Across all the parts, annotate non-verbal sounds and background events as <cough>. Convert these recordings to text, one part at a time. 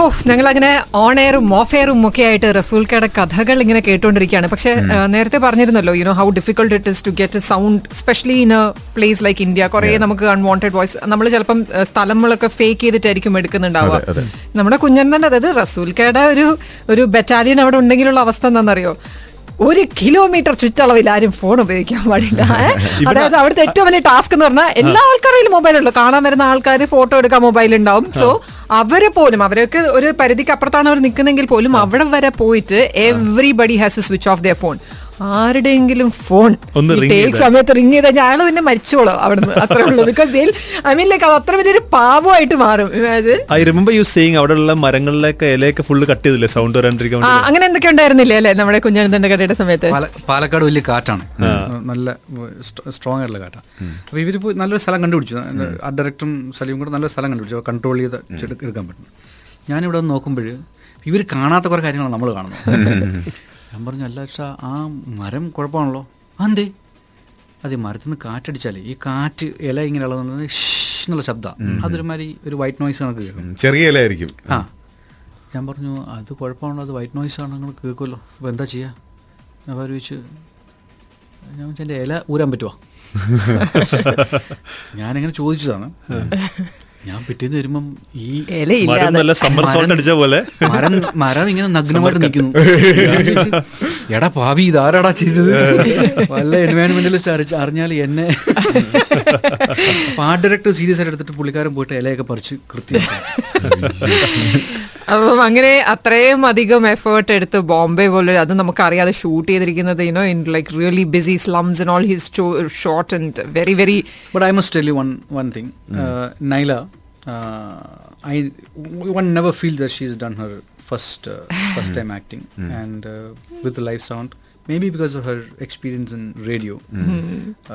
ഓ ഞങ്ങൾ അങ്ങനെ on എയറും of എയറും ഒക്കെ ആയിട്ട് റസൂൽക്കയുടെ കഥകൾ ഇങ്ങനെ കേട്ടുകൊണ്ടിരിക്കുകയാണ് പക്ഷെ നേരത്തെ പറഞ്ഞിരുന്നല്ലോ you know how difficult it is to get a sound specially in a place like India കുറെ നമുക്ക് അൺവാണ്ടഡ് വോയിസ് നമ്മൾ ചിലപ്പം സ്ഥലങ്ങളൊക്കെ ഫേക്ക് ചെയ്തിട്ടായിരിക്കും എടുക്കുന്നുണ്ടാവുക. നമ്മുടെ കുഞ്ഞൻ തന്നെ അതായത് റസൂൽക്കയുടെ ഒരു ഒരു ബറ്റാലിയൻ അവിടെ ഉണ്ടെങ്കിലുള്ള അവസ്ഥ എന്താണെന്നറിയോ? ഒരു കിലോമീറ്റർ ചുറ്റളവിൽ ആരും ഫോൺ ഉപയോഗിക്കാൻ പാടില്ല. <laughs> അതായത് അവിടുത്തെ ഏറ്റവും വലിയ ടാസ്ക് എന്ന് പറഞ്ഞാൽ എല്ലാ ആൾക്കാരും മൊബൈൽ ഉള്ളു കാണാൻ വരുന്ന ആൾക്കാർ ഫോട്ടോ എടുക്കാൻ മൊബൈൽ ഉണ്ടാവും. സോ അവർ പോലും അവരൊക്കെ ഒരു പരിധിക്ക് അപ്പുറത്താണ് അവർ നിൽക്കുന്നെങ്കിൽ പോലും അവിടെ വരെ പോയിട്ട് everybody has to switch off their phone ആരുടെയെങ്കിലും ഫോൺ ഒന്ന് ring ചെയ്താൽ. സമയത്ത് റിങ് ചെയ്താൽ ഞാൻ പിന്നെ മരിച്ചോളൂ അവിടുന്ന്. അത്രേ ഉള്ളൂ. ബിക്കോസ് ഐ മീൻ ലൈക്ക് അത് അത്ര വലിയൊരു പാവമായിട്ട് മാറും. Imagine I remember you saying അവിടെയുള്ള മരങ്ങളിലൊക്കെ ഇലയൊക്കെ ഫുള്ള് കട്ട് ചെയ്തില്ലേ? സൗണ്ട് വരാണ്ടിരിക്കാൻ അങ്ങനെ എന്തൊക്കെ ഉണ്ടായിരുന്നില്ലേ അല്ലേ? നമ്മുടെ കുഞ്ഞനന്തന്റെ കടയുടെ സമയത്ത്. പാലക്കാട് വലിയ കാറ്റാണ്. നല്ല സ്ട്രോങ് ആയിട്ടുള്ള കാറ്റാണ് അപ്പോൾ ഇവർ പോയി നല്ലൊരു സ്ഥലം കണ്ടുപിടിച്ചു. ആ ഡയറക്ടറും സലീം കൂടെ നല്ലൊരു സ്ഥലം കണ്ടുപിടിച്ചു. കൺട്രോൾ ചെയ്ത് എടുക്കാൻ പറ്റും ഞാനിവിടെ നോക്കുമ്പോൾ ഇവർ കാണാത്ത കുറേ കാര്യങ്ങളാണ് നമ്മൾ കാണുന്നത്. <laughs> ഞാൻ പറഞ്ഞു അല്ല പക്ഷേ ആ മരം കുഴപ്പമാണല്ലോ. ആ, അത് അതെ മരത്തിൽ നിന്ന് കാറ്റടിച്ചാലേ ഈ കാറ്റ് ഇല ഇങ്ങനെ ഇളകുന്നത് ഷ് എന്നുള്ള ശബ്ദം. അതൊരുമാതിരി ഒരു വൈറ്റ് നോയിസ് കണക്ക് കേൾക്കും. ചെറിയ ഇലയായിരിക്കും ആ. ഞാൻ പറഞ്ഞു അത് കുഴപ്പമാണല്ലോ അത് വൈറ്റ് നോയിസ് ആണ് നിങ്ങൾ കേൾക്കുമല്ലോ. അപ്പോൾ എന്താ ചെയ്യുക ഞാൻ പറഞ്ഞു ചോദിച്ചു ഞാൻ എന്റെ ഇല ഊരാൻ പറ്റുമോ <laughs> ഞാനിങ്ങനെ ചോദിച്ചതാണ്. ഞാൻ പിറ്റേന്ന് വരുമ്പം ഈ മരം നല്ല സമ്മർ സോൾട്ട് അടിച്ച പോലെ. മരം മരം ഇങ്ങനെ നഗ്നമായിട്ട് നിൽക്കുന്നു. എടാ പാവി ഇതാരാടാ ചെയ്തത്? വല്ല എൻവയോൺമെന്റലിസ്റ്റ് അറിഞ്ഞാൽ എന്നെ. പാട്ട് ഡയറക്ടർ സീരിയസ് ആയിട്ട് എടുത്തിട്ട് പുള്ളിക്കാരൻ പോയിട്ട് ഇലയൊക്കെ പറിച്ച് കൃത്യമാക്കി. അപ്പം അങ്ങനെ അത്രയും അധികം എഫേർട്ട് എടുത്ത് ബോംബെ പോലെ അത് നമുക്കറിയാതെ ഷൂട്ട് ചെയ്തിരിക്കുന്നത് you know in like really busy slums and all his short and very very But I must tell you one one thing. Uh, Naila, uh, I one never feels that she's done her first uh, first time acting, and uh, with the live sound, maybe because of her experience in radio,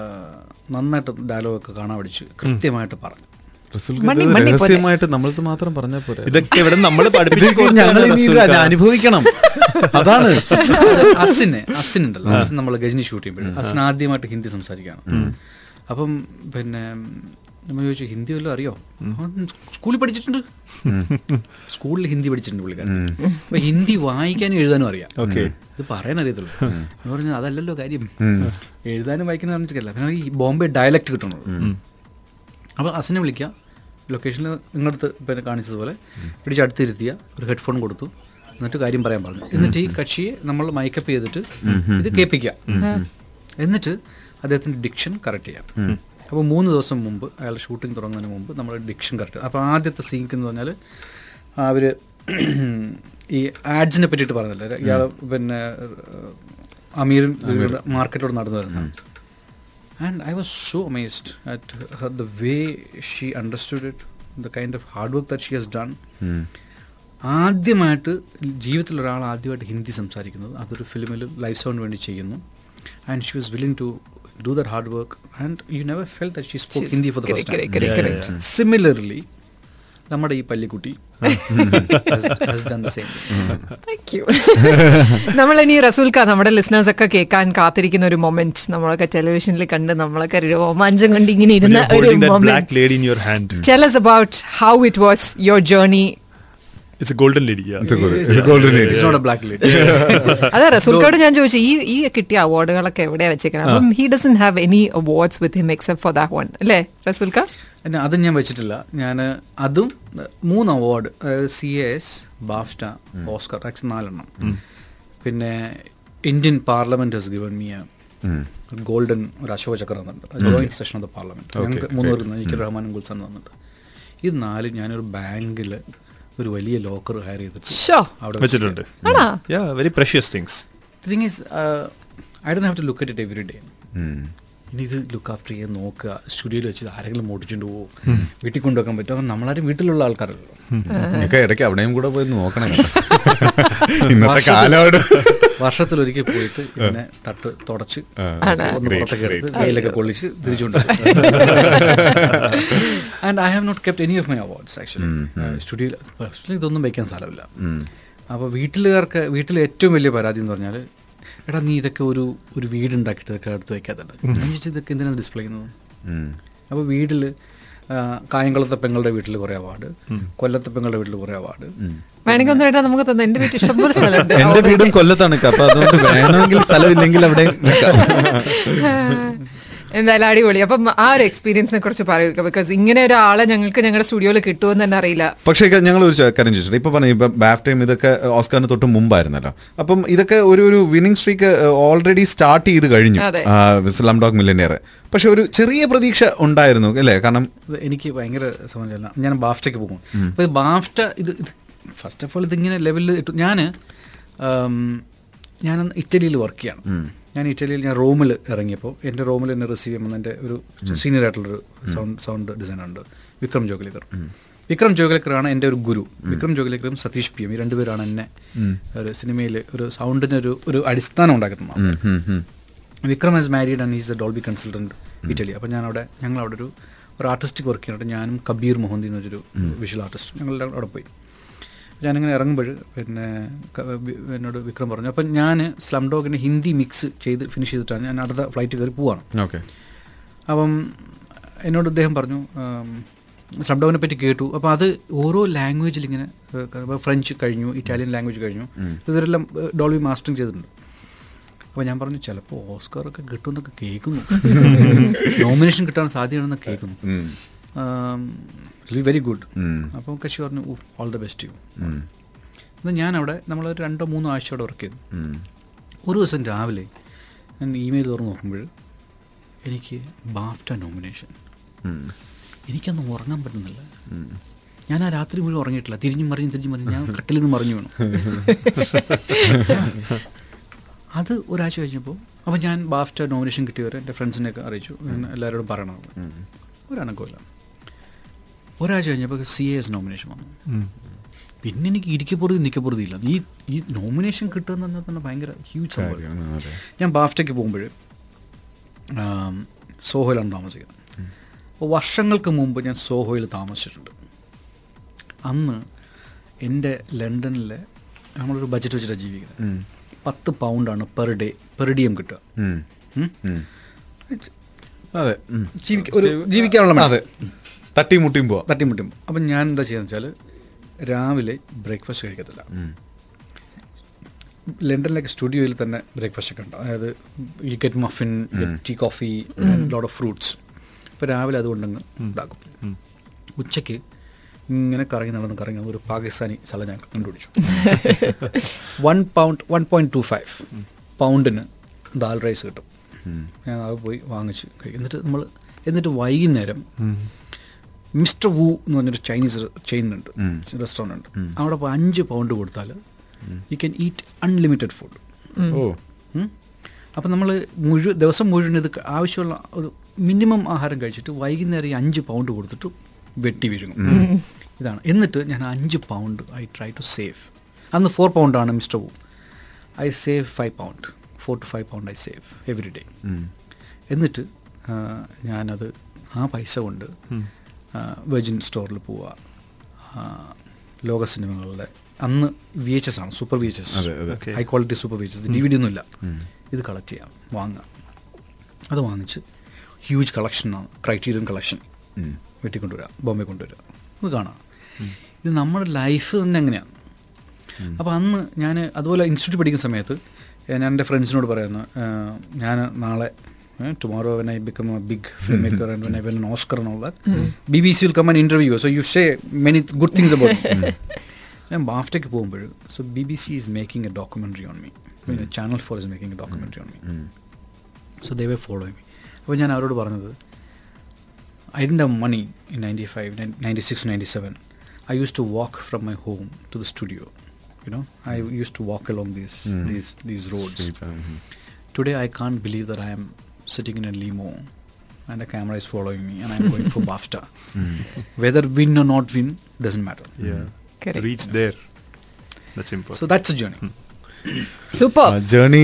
uh, നന്നായിട്ട് dialogue ഒക്കെ കാണാൻ പഠിച്ചു കൃത്യമായിട്ട് പറഞ്ഞു രഹസ്യമായിട്ട് നമ്മളത് മാത്രം പറഞ്ഞാൽ പോരെ. ഇതൊക്കെ ഇവിടെ നമ്മൾ ഞങ്ങൾ അനുഭവിക്കണം. അതാണ്. അസിന് അസിൻ ഉണ്ടല്ലോ. അസിൻ നമ്മൾ ഗജനി ഷൂട്ട് ചെയ്യുമ്പോൾ അസിൻ ആദ്യമായിട്ട് ഹിന്ദി സംസാരിക്കുകയാണ്. അപ്പം പിന്നെ നമ്മൾ ചോദിച്ചു ഹിന്ദി വല്ലതും അറിയോ? സ്കൂളിൽ പഠിച്ചിട്ടുണ്ട്. സ്കൂളിൽ ഹിന്ദി പഠിച്ചിട്ടുണ്ട് പുള്ളിക്കാരൻ. അപ്പൊ ഹിന്ദി വായിക്കാനും എഴുതാനും അറിയാം. Okay. ഇത് പറയാൻ അറിയത്തുള്ളൂ. എന്ന് പറഞ്ഞാൽ അതല്ലല്ലോ കാര്യം. എഴുതാനും വായിക്കാനും അറിഞ്ഞിട്ടില്ല. പിന്നെ ഈ ബോംബെ ഡയലക്റ്റ് കിട്ടണത് അപ്പോൾ അസിനെ വിളിക്കുക. ലൊക്കേഷനിൽ നിങ്ങളടുത്ത് പിന്നെ കാണിച്ചതുപോലെ പിടിച്ച് അടുത്തിരുത്തിയ ഒരു ഹെഡ്ഫോൺ കൊടുത്തു. എന്നിട്ട് കാര്യം പറയാൻ പറഞ്ഞു. എന്നിട്ട് ഈ കക്ഷിയെ നമ്മൾ മൈക്കപ്പ് ചെയ്തിട്ട് ഇത് കേൾപ്പിക്കുക എന്നിട്ട് അദ്ദേഹത്തിന്റെ ഡിക്ഷൻ കറക്റ്റ് ചെയ്യാം. അപ്പോൾ മൂന്ന് ദിവസം മുമ്പ് അയാൾ ഷൂട്ടിംഗ് തുടങ്ങുന്നതിന് മുമ്പ് നമ്മൾ ഡിക്ഷൻ കറക്റ്റ് അപ്പോൾ ആദ്യത്തെ സീൻക്ക് എന്ന് പറഞ്ഞാൽ അവർ ഈ ആഡ്സിനെ പറ്റിയിട്ട് പറഞ്ഞില്ലേ? ഇയാൾ പിന്നെ അമീറും മാർക്കറ്റോട് നടന്നു വരുന്നത് And I was so amazed at her, the way she understood it, the kind of hard work that she has done. ആദ്യമായിട്ട് ജീവിതത്തിൽ ഒരാൾ ആദ്യമായിട്ട് ഹിന്ദി സംസാരിക്കുന്നത് അതൊരു ഫിലിമിൽ ലൈഫ് സൗണ്ട് വേണ്ടി ചെയ്യുന്നു. And she was willing to do the hard work and you never felt that she spoke Hindi for the first similarly നമ്മുടെ ഈ പല്ലിക്കുട്ടി has done the same thing. Thank you നമ്മൾ ഇനി റസൂൽക്ക നമ്മുടെ ലിസണേഴ്സ് ഒക്കെ കേൾക്കാൻ കാത്തിരിക്കുന്ന ഒരു മൊമെന്റ് നമ്മളൊക്കെ ടെലിവിഷനിൽ കണ്ട് നമ്മളൊക്കെ ഒരു രോമാഞ്ചം കൊണ്ട് ഇങ്ങനെ ഇരുന്ന ഒരു holding that black moment lady in your hand. Tell us about how it was your journey golden. അതെ റസൂൽക്കോട് ഞാൻ ചോദിച്ചു ഈ ഈ കിട്ടിയ അവാർഡുകളൊക്കെ എവിടെയാ വെച്ചേക്കണം? അപ്പം he doesn't have any awards with him except for that one അല്ലേ റസൂൽക്ക പിന്നെ അതും ഞാൻ വെച്ചിട്ടില്ല. ഞാൻ അതും മൂന്ന് award C S BAFTA Oscar actually നാലെണ്ണം. പിന്നെ Indian parliament has given me golden ഒരു അശോക ചക്ര തന്നിട്ടുണ്ട്. Joint session of the parliament ഞങ്ങൾക്ക് മൂന്ന് പേർക്ക് എനിക്ക് റഹ്മാനും ഗുൽസൺ തന്നിട്ടുണ്ട്. ഇത് നാല് ഞാനൊരു ബാങ്കിൽ ഒരു വലിയ ലോക്കർ ഹയർ ചെയ്തിട്ട് ഷോ അവിടെ വെച്ചിട്ടുണ്ട്. Very precious things precious things. Thing is I don't have to look at it every day ഇനി ഇത് ലുക്ക് ആഫ്റ്റർ ചെയ്യാൻ നോക്കുക. സ്റ്റുഡിയോയിൽ വെച്ച് ആരെങ്കിലും ഓടിച്ചുകൊണ്ട് പോകും. വീട്ടിൽ കൊണ്ടുവെക്കാൻ പറ്റും. അപ്പം നമ്മളാരും വീട്ടിലുള്ള ആൾക്കാരല്ലോ. ഒക്കെ ഇടയ്ക്ക് അവിടെയും കൂടെ പോയി നോക്കണം. <laughs> ഇന്നത്തെ കാലോട് വർഷത്തിലൊരിക്കൽ പോയിട്ട് പിന്നെ തട്ട് തുടച്ച് ഒന്ന് പുറത്തൊക്കെ എടുത്ത്. വെയിലൊക്കെ കൊള്ളിച്ച് തിരിച്ചുകൊണ്ട് and I have not kept any of my awards actually studio personally ഇതൊന്നും വയ്ക്കാൻ സ്ഥലമില്ല. അപ്പോൾ വീട്ടിലുകാർക്ക് വീട്ടിലെ ഏറ്റവും വലിയ പരാതി എന്ന് പറഞ്ഞാൽ എടാ നീ ഇതൊക്കെ ഒരു ഒരു വീടുണ്ടാക്കിയിട്ട് ഇതൊക്കെ അടുത്ത് വയ്ക്കാത്തുണ്ട് ഇതൊക്കെ എന്തിനാണ് ഡിസ്പ്ലേ ചെയ്യുന്നത്? അപ്പോൾ വീട്ടിൽ കായംകുളത്തെ പെങ്ങളുടെ വീട്ടിൽ കുറേ അവാർഡ് കൊല്ലത്തെ പെങ്ങളുടെ വീട്ടിൽ കുറേ അവാർഡ്. വേണമെങ്കിൽ ഒന്ന് നമുക്ക് തന്നെ. എന്റെ വീട്ടിൽ ഇഷ്ടംപോലെ <laughs> സ്ഥലമുണ്ട്. എന്റെ വീടും കൊല്ലത്താണ് അപ്പൊ അതുകൊണ്ട് വേണമെങ്കിൽ സ്ഥലമില്ലെങ്കിൽ അവിടെ നിൽക്കാം. എന്തായാലും അടിപൊളി. അപ്പം ആ ഒരു എക്സ്പീരിയൻസിനെ കുറിച്ച് പറയുക ബിക്കോസ് ഇങ്ങനെ ഒരാളെ ഞങ്ങൾക്ക് ഞങ്ങളുടെ സ്റ്റുഡിയോയിൽ കിട്ടുമെന്ന് തന്നെ അറിയില്ല. പക്ഷേ ഞങ്ങൾ ഒരു കാര്യം ചോദിച്ചിട്ട് ഇപ്പൊ പറഞ്ഞു ഇപ്പൊ ബാഫ് ടൈം ഇതൊക്കെ ഓസ്കാറിന് തൊട്ട് മുമ്പായിരുന്നല്ലോ. അപ്പം ഇതൊക്കെ ഒരു ഒരു വിന്നിംഗ് സ്ട്രീക്ക് ഓൾറെഡി സ്റ്റാർട്ട് ചെയ്ത് കഴിഞ്ഞു. സ്ലം ഡോഗ് മില്ലനിയർ പക്ഷെ ഒരു ചെറിയ പ്രതീക്ഷ ഉണ്ടായിരുന്നു അല്ലേ? കാരണം എനിക്ക് ഭയങ്കര സംബന്ധിച്ചല്ല. ഞാൻ ബാഫ്റ്റയ്ക്ക് പോകും. അപ്പോൾ ബാഫ്റ്റ ഇത് ഇത് ഫസ്റ്റ് ഓഫ് ഓൾ ഇതിങ്ങനെ ലെവലിൽ ഇട്ടു. ഞാൻ ഞാൻ ഇറ്റലിയിൽ വർക്ക് ചെയ്യണം. ഞാൻ ഇറ്റലിയിൽ ഞാൻ റോമിൽ ഇറങ്ങിയപ്പോൾ എന്റെ റോമിൽ എന്നെ റിസീവ് ചെയ്യുമ്പോൾ എന്റെ ഒരു സീനിയർ ആയിട്ടുള്ളൊരു സൗണ്ട് സൗണ്ട് ഡിസൈനർ ഉണ്ട്. വിക്രം ജോഗലിക്കർ. വിക്രം ജോഗലിക്കറാണ് എന്റെ ഒരു ഗുരു. വിക്രം ജോഗലിക്കറും സതീഷ് പി എം ഈ രണ്ടുപേരാണ് എന്നെ ഒരു സിനിമയിൽ ഒരു സൗണ്ടിന് ഒരു ഒരു അടിസ്ഥാനം ഉണ്ടാക്കുന്നത് ഉം, ഉം, ഉം. Vikram has married and is a Dolby consultant Italy അപ്പോൾ ഞാൻ അവിടെ ഞങ്ങൾ അവിടെ ഒരു ഒരു ആർട്ടിസ്റ്റിക് വർക്ക് ചെയ്യുന്നുണ്ട് ഞാനും കബീർ മൊഹന്തി എന്നൊരു വിഷ്വൽ ആർട്ടിസ്റ്റ് ഞങ്ങൾ അവിടെ പോയി. ഞാനിങ്ങനെ ഇറങ്ങുമ്പോൾ പിന്നെ എന്നോട് വിക്രം പറഞ്ഞു അപ്പം ഞാൻ സ്ലം ഡോഗിന്റെ ഹിന്ദി മിക്സ് ചെയ്ത് ഫിനിഷ് ചെയ്തിട്ടാണ് ഞാൻ അടുത്ത ഫ്ലൈറ്റ് കയറി പോവാണ്. ഓക്കെ. അപ്പം എന്നോട് അദ്ദേഹം പറഞ്ഞു സ്ലം ഡോഗിനെ പറ്റി കേട്ടു. അപ്പോൾ അത് ഓരോ ലാംഗ്വേജിൽ ഇങ്ങനെ ഫ്രഞ്ച് കഴിഞ്ഞു ഇറ്റാലിയൻ ലാംഗ്വേജ് കഴിഞ്ഞു. ഇതെല്ലാം ഡോൾവി മാസ്റ്ററിങ് ചെയ്തിട്ടുണ്ട്. അപ്പോൾ ഞാൻ പറഞ്ഞു ചിലപ്പോൾ ഓസ്കാർ ഒക്കെ കിട്ടുമെന്നൊക്കെ കേൾക്കുന്നു. <laughs> നോമിനേഷൻ കിട്ടാൻ സാധ്യതയാണെന്ന് കേൾക്കുന്നു. ഉം. Very good. അപ്പോൾ കശി പറഞ്ഞു ഓൾ ദ ബെസ്റ്റ് യു. എന്നാൽ ഞാൻ അവിടെ നമ്മൾ രണ്ടോ മൂന്നോ ആഴ്ച അവിടെ വർക്ക് ചെയ്തു. ഒരു ദിവസം രാവിലെ ഞാൻ ഇമെയിൽ തുറന്ന് നോക്കുമ്പോൾ എനിക്ക് ബാഫ്റ്റ നോമിനേഷൻ. എനിക്കന്ന് ഉറങ്ങാൻ പറ്റുന്നില്ല. ഞാൻ ആ രാത്രി മുഴുവൻ ഉറങ്ങിയിട്ടില്ല. തിരിഞ്ഞും മറിഞ്ഞു തിരിഞ്ഞു മറിഞ്ഞു ഞാൻ കട്ടിൽ നിന്ന് മറിഞ്ഞു വേണം. <laughs> അത് ഒരാഴ്ച കഴിഞ്ഞപ്പോൾ അപ്പോൾ ഞാൻ ബാഫ്റ്റ നോമിനേഷൻ കിട്ടിയവരെ എന്റെ ഫ്രണ്ട്സിനെയൊക്കെ അറിയിച്ചു. എല്ലാവരോടും പറയണം ഒരനക്കമില്ല ഒരാഴ്ച കഴിഞ്ഞപ്പോൾ സി എ എസ് നോമിനേഷൻ വന്നു. പിന്നെ എനിക്ക് ഇരിക്കപ്പുറതി നിൽക്കപ്പുറതി ഇല്ല. ഈ ഈ നോമിനേഷൻ കിട്ടുക എന്ന് പറഞ്ഞാൽ തന്നെ ഭയങ്കര ഹ്യൂജ് സംഭവം. ഞാൻ ബാഫ്റ്റയ്ക്ക് പോകുമ്പോൾ സോഹോയിലാണ് താമസിക്കുന്നത്. അപ്പോൾ വർഷങ്ങൾക്ക് മുമ്പ് ഞാൻ സോഹോയിൽ താമസിച്ചിട്ടുണ്ട്. അന്ന് എന്റെ ലണ്ടനിലെ നമ്മളൊരു ബജറ്റ് വെച്ചിട്ടാണ് ജീവിക്കുന്നത്. പത്ത് പൗണ്ടാണ് പെർ ഡേ പെർ ഡിയം കിട്ടുക. ജീവിക്കാനുള്ള. അതെ. ഉം. മുട്ടിയും പോവാം. ജീവിക്കാനുള്ള മടി. അതെ തട്ടി മുട്ടിയും പോവാം. അപ്പം ഞാൻ എന്താ ചെയ്യുന്നത് വെച്ചാൽ രാവിലെ ബ്രേക്ക്ഫാസ്റ്റ് കഴിക്കത്തില്ല. ലണ്ടനിലേക്ക് സ്റ്റുഡിയോയിൽ തന്നെ ബ്രേക്ക്ഫാസ്റ്റ് ഒക്കെ ഉണ്ട്. അതായത് you get muffin tea coffee lot of fruits അപ്പോൾ രാവിലെ അതുകൊണ്ടങ്ങ് ഉണ്ടാക്കും. ഉച്ചയ്ക്ക് ഇങ്ങനെ കറങ്ങി നടന്ന് കറങ്ങി നടന്ന് ഒരു പാകിസ്ഥാനി സ്ഥലം ഞാൻ കണ്ടുപിടിച്ചു. One pound one point two five പൗണ്ടിന് dal rice കിട്ടും. ഞാൻ അത് പോയി വാങ്ങിച്ച് കഴിക്കും. എന്നിട്ട് നമ്മൾ എന്നിട്ട് വൈകുന്നേരം മിസ്റ്റർ വു എന്ന് പറഞ്ഞൊരു ചൈനീസ് ചെയിൻ ഉണ്ട് റെസ്റ്റോറന്റ് ഉണ്ട്. അവിടെ പോയി അഞ്ച് പൗണ്ട് കൊടുത്താൽ you can eat unlimited food ഓ. അപ്പം നമ്മൾ മുഴുവൻ ദിവസം മുഴുവൻ ഇത് ആവശ്യമുള്ള ഒരു മിനിമം ആഹാരം കഴിച്ചിട്ട് വൈകുന്നേരം ഈ അഞ്ച് പൗണ്ട് കൊടുത്തിട്ട് വെട്ടി വിഴുങ്ങും. ഇതാണ്. എന്നിട്ട് ഞാൻ അഞ്ച് pound I try to save അന്ന് four പൗണ്ടാണ് mister Wu. I save five pound for two five pound I save every day എന്നിട്ട് ഞാനത് ആ പൈസ കൊണ്ട് വെർജിൻ സ്റ്റോറിൽ പോവുക. ആ, ലോക സിനിമകളുടെ. അന്ന് വി എച്ച് എസ് ആണ് സൂപ്പർ വി എച്ച് എസ് അതെ, അതെ. High quality super V H S D V D ഒന്നുമില്ല. ഇത് കളക്ട് ചെയ്യാം വാങ്ങാം. അത് വാങ്ങിച്ച് ഹ്യൂജ് കളക്ഷനാണ് ക്രൈറ്റീരിയൻ കളക്ഷൻ വെട്ടി കൊണ്ടുവരാം ബോംബെ കൊണ്ടുവരിക ഇത് കാണാം. ഇത് നമ്മുടെ ലൈഫ് തന്നെ എങ്ങനെയാണ്? അപ്പോൾ അന്ന് ഞാൻ അതുപോലെ ഇൻസ്റ്റിറ്റ്യൂട്ട് പഠിക്കുന്ന സമയത്ത് ഞാൻ എന്റെ ഫ്രണ്ട്സിനോട് പറയുന്നു ഞാൻ നാളെ Tomorrow when I become a big <laughs> filmmaker and when I win Oscar എന്നുള്ള B B C will come an interview so you say many good things about <laughs> ഞാൻ ബാഫ്റ്റയ്ക്ക് പോകുമ്പോൾ so B B C is making a documentary on me channel four is making a documentary on me so they way follow me അപ്പോൾ ഞാൻ അവരോട് പറഞ്ഞത് I didn't have money in 95, 96, 97. I used to walk from my home to the studio. You know, I used to walk along these these these roads. Today, I can't believe that I am sitting in a limo and a camera is following me and I'm going for BAFTA. Whether win or not win doesn't matter. Yeah. Correct. Reach there. That's important. So that's a journey. Super journey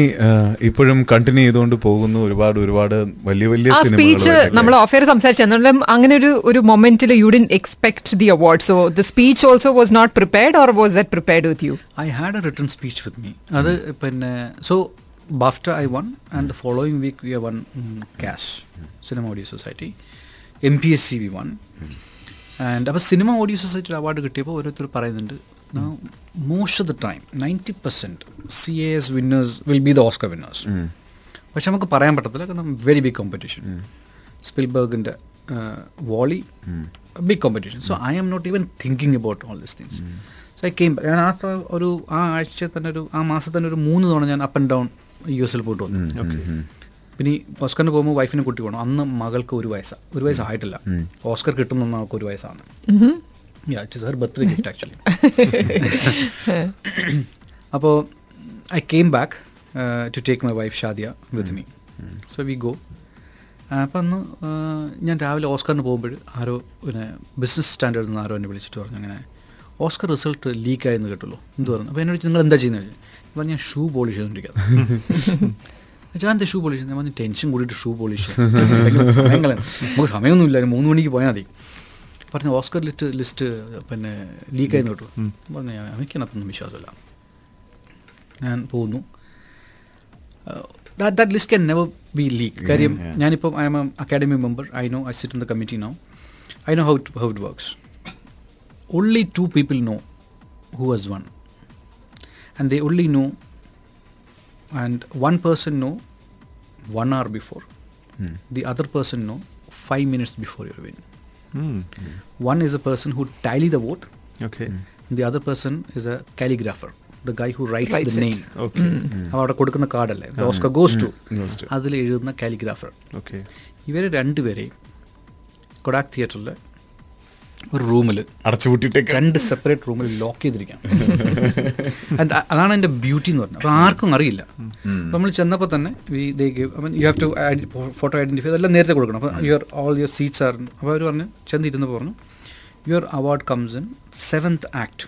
ഇപ്പോഴും continue ചെയ്തുകൊണ്ട് പോകുന്നു ഒരുപാട് ഒരുപാട് വലിയ വലിയ ആ speech നമ്മൾ offer സംസാരിച്ചു എന്നാലും അങ്ങനെ ഒരു ഒരു മൊമെന്റിൽ you didn't expect the award so the speech also was not prepared or was that prepared with you I had a written speech with me. അത് പിന്നെ so BAFTA I won and the following week we won mm, CAS Cinema Audio Society. M P S C V one and അപ്പോൾ cinema audio സൊസൈറ്റിയുടെ award കിട്ടിയപ്പോൾ ഓരോരുത്തർ പറയുന്നുണ്ട് most of the time ninety percent C A S winners will be the Oscar winners പക്ഷെ നമുക്ക് പറയാൻ പറ്റത്തില്ല കാരണം വെരി ബിഗ് കോമ്പറ്റീഷൻ സ്പിൽബർഗിന്റെ volley big competition so I am not even thinking about all this things so I came ഞാൻ ആ ഒരു ആ ആഴ്ച തന്നെ ഒരു ആ മാസത്തന്നെ തന്നെ ഒരു മൂന്ന് തവണ ഞാൻ അപ്പ് ആൻഡ് ഡൗൺ യു എസിൽ പോയിട്ട് വന്നു. പിന്നെ ഈ ഓസ്കറിന് പോകുമ്പോൾ വൈഫിനെ കൂട്ടി പോകണം. അന്ന് മകൾക്ക് ഒരു വയസ്സാണ് ഒരു വയസ്സായിട്ടില്ല ഓസ്കർ കിട്ടുന്ന അവൾക്ക് ഒരു വയസ്സാണ്. It is her birthday gift actually അപ്പോൾ I came back to take my wife Shadiya with me so we go അപ്പം അന്ന് ഞാൻ രാവിലെ ഓസ്കറിന് പോകുമ്പോൾ ആരോ പിന്നെ ബിസിനസ് സ്റ്റാൻഡേർഡിൽ നിന്ന് ആരോ എന്നെ വിളിച്ചിട്ട് പറഞ്ഞു അങ്ങനെ ഓസ്കർ റിസൾട്ട് ലീക്കായെന്ന് കേട്ടുള്ളൂ എന്ത് പറഞ്ഞു? അപ്പോൾ എന്നോട് നിങ്ങൾ എന്താ ചെയ്യുന്നത് പറഞ്ഞു ഞാൻ ഷൂ പോളിഷ് ചെയ്തുകൊണ്ടിരിക്കുന്നത് ഞാൻ എന്റെ ഷൂ പോളിഷ് ഞാൻ പറഞ്ഞു ടെൻഷൻ കൂടിയിട്ട് ഷൂ പോളിഷ് നമുക്ക് സമയമൊന്നും നമുക്ക് സമയമൊന്നുമില്ല മൂന്ന് മണിക്ക് പോയാൽ മതി. പറഞ്ഞു ഓസ്കർ ലിസ്റ്റ് ലിസ്റ്റ് പിന്നെ ലീക്കായെന്ന് നോട്ടു പറഞ്ഞു "ഞാൻ- എനിക്കതിനകത്തൊന്നും വിശ്വാസമില്ല. ഞാൻ പോകുന്നു. That list can never be leak കാര്യം ഞാനിപ്പം I am a academy member I know I sit in the committee no I know how it how it works only two people know who has won. And they only know and one person know one hour before the other person know five minutes before your win one is a person who tally the vote okay and the other person is a calligrapher the guy who writes, the name അവിടെ കൊടുക്കുന്ന കാർഡല്ലേ Oscar goes to അതിൽ എഴുതുന്ന calligrapher ഇവർ രണ്ടുപേരെയും Kodak തിയേറ്ററിൽ ഒരു റൂമിൽ. അടച്ചുപൂട്ടിട്ടേക്ക് രണ്ട് സെപ്പറേറ്റ് റൂമിൽ ലോക്ക് ചെയ്തിരിക്കാം. അതാണ് എന്റെ ബ്യൂട്ടി എന്ന് പറഞ്ഞത്. അപ്പോൾ ആർക്കും അറിയില്ല. അപ്പോൾ നമ്മൾ ചെന്നപ്പോൾ തന്നെ you have to photo identify അതെല്ലാം നേരത്തെ കൊടുക്കണം. അപ്പോൾ your all your seats are അപ്പോൾ അവർ പറഞ്ഞു ചെന്നിരുന്ന് പറഞ്ഞു your award comes in seventh act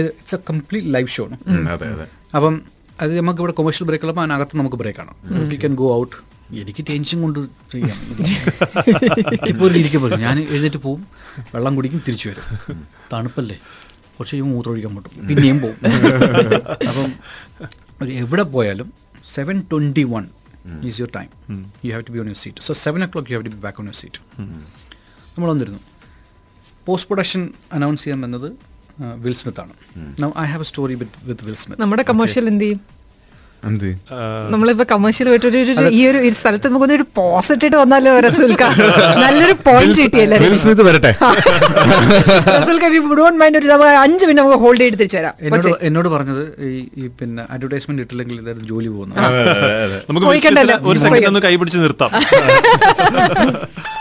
it's a complete live show അതെ അപ്പം അത് നമുക്ക് ഇവിടെ കൊമേഴ്ഷ്യൽ ബ്രേക്ക് ഉള്ളപ്പോൾ അതിനകത്ത് നമുക്ക് ബ്രേക്കാണ് യു ക്യാൻ ഗോ ഔട്ട് എനിക്ക് ടെൻഷൻ കൊണ്ട് ചെയ്യാം. ഇപ്പോൾ ഒരു ഞാൻ എഴുന്നേറ്റ് പോവും വെള്ളം കുടിക്കും തിരിച്ചു വരും. തണുപ്പല്ലേ? കുറച്ച് കഴിയുമ്പോൾ മൂത്രമൊഴിക്കാൻ പറ്റും. പിന്നെയും പോവും. അപ്പം ഒരു എവിടെ പോയാലും seven twenty one is your time you have to be on your seat so seven o'clock you have to be back on your seat നമ്മൾ വന്നിരുന്നു. പോസ്റ്റ് പ്രൊഡക്ഷൻ അനൗൺസ് ചെയ്യാൻ വന്നത് വിൽ സ്മിത്ത് ആണ് I have a story with with Will Smith നമ്മുടെ commercial എന്ത് ചെയ്യും? എന്ത് നമ്മളിപ്പോ കമേഴ്ഷ്യൽ പോയിട്ട് ഈ ഒരു സ്ഥലത്ത് നമുക്ക് ഒരു പോസ് ഇട്ട് വന്നാലോ റസൂൽക്ക നല്ലൊരു പോയിന്റ് കിട്ടിയല്ലേ? സ്മിത്ത് വരട്ടെ. റസൂൽക്ക ഡോണ്ട് മൈൻഡ് ഒരു അഞ്ച് മിനിറ്റ് നമുക്ക് ഹോൾഡ് ചെയ്ത് തിരിച്ചു വരാം. എന്നോട് പറഞ്ഞത് ഈ ഈ പിന്നെ അഡ്വർടൈസ്മെന്റ് ഇട്ടില്ലെങ്കിൽ എന്തായാലും ജോലി പോകുന്നു നമുക്ക് ഒരു സെക്കൻഡ് ഒന്ന് കൈപിടിച്ച് നിർത്താം. <laughs> <laughs>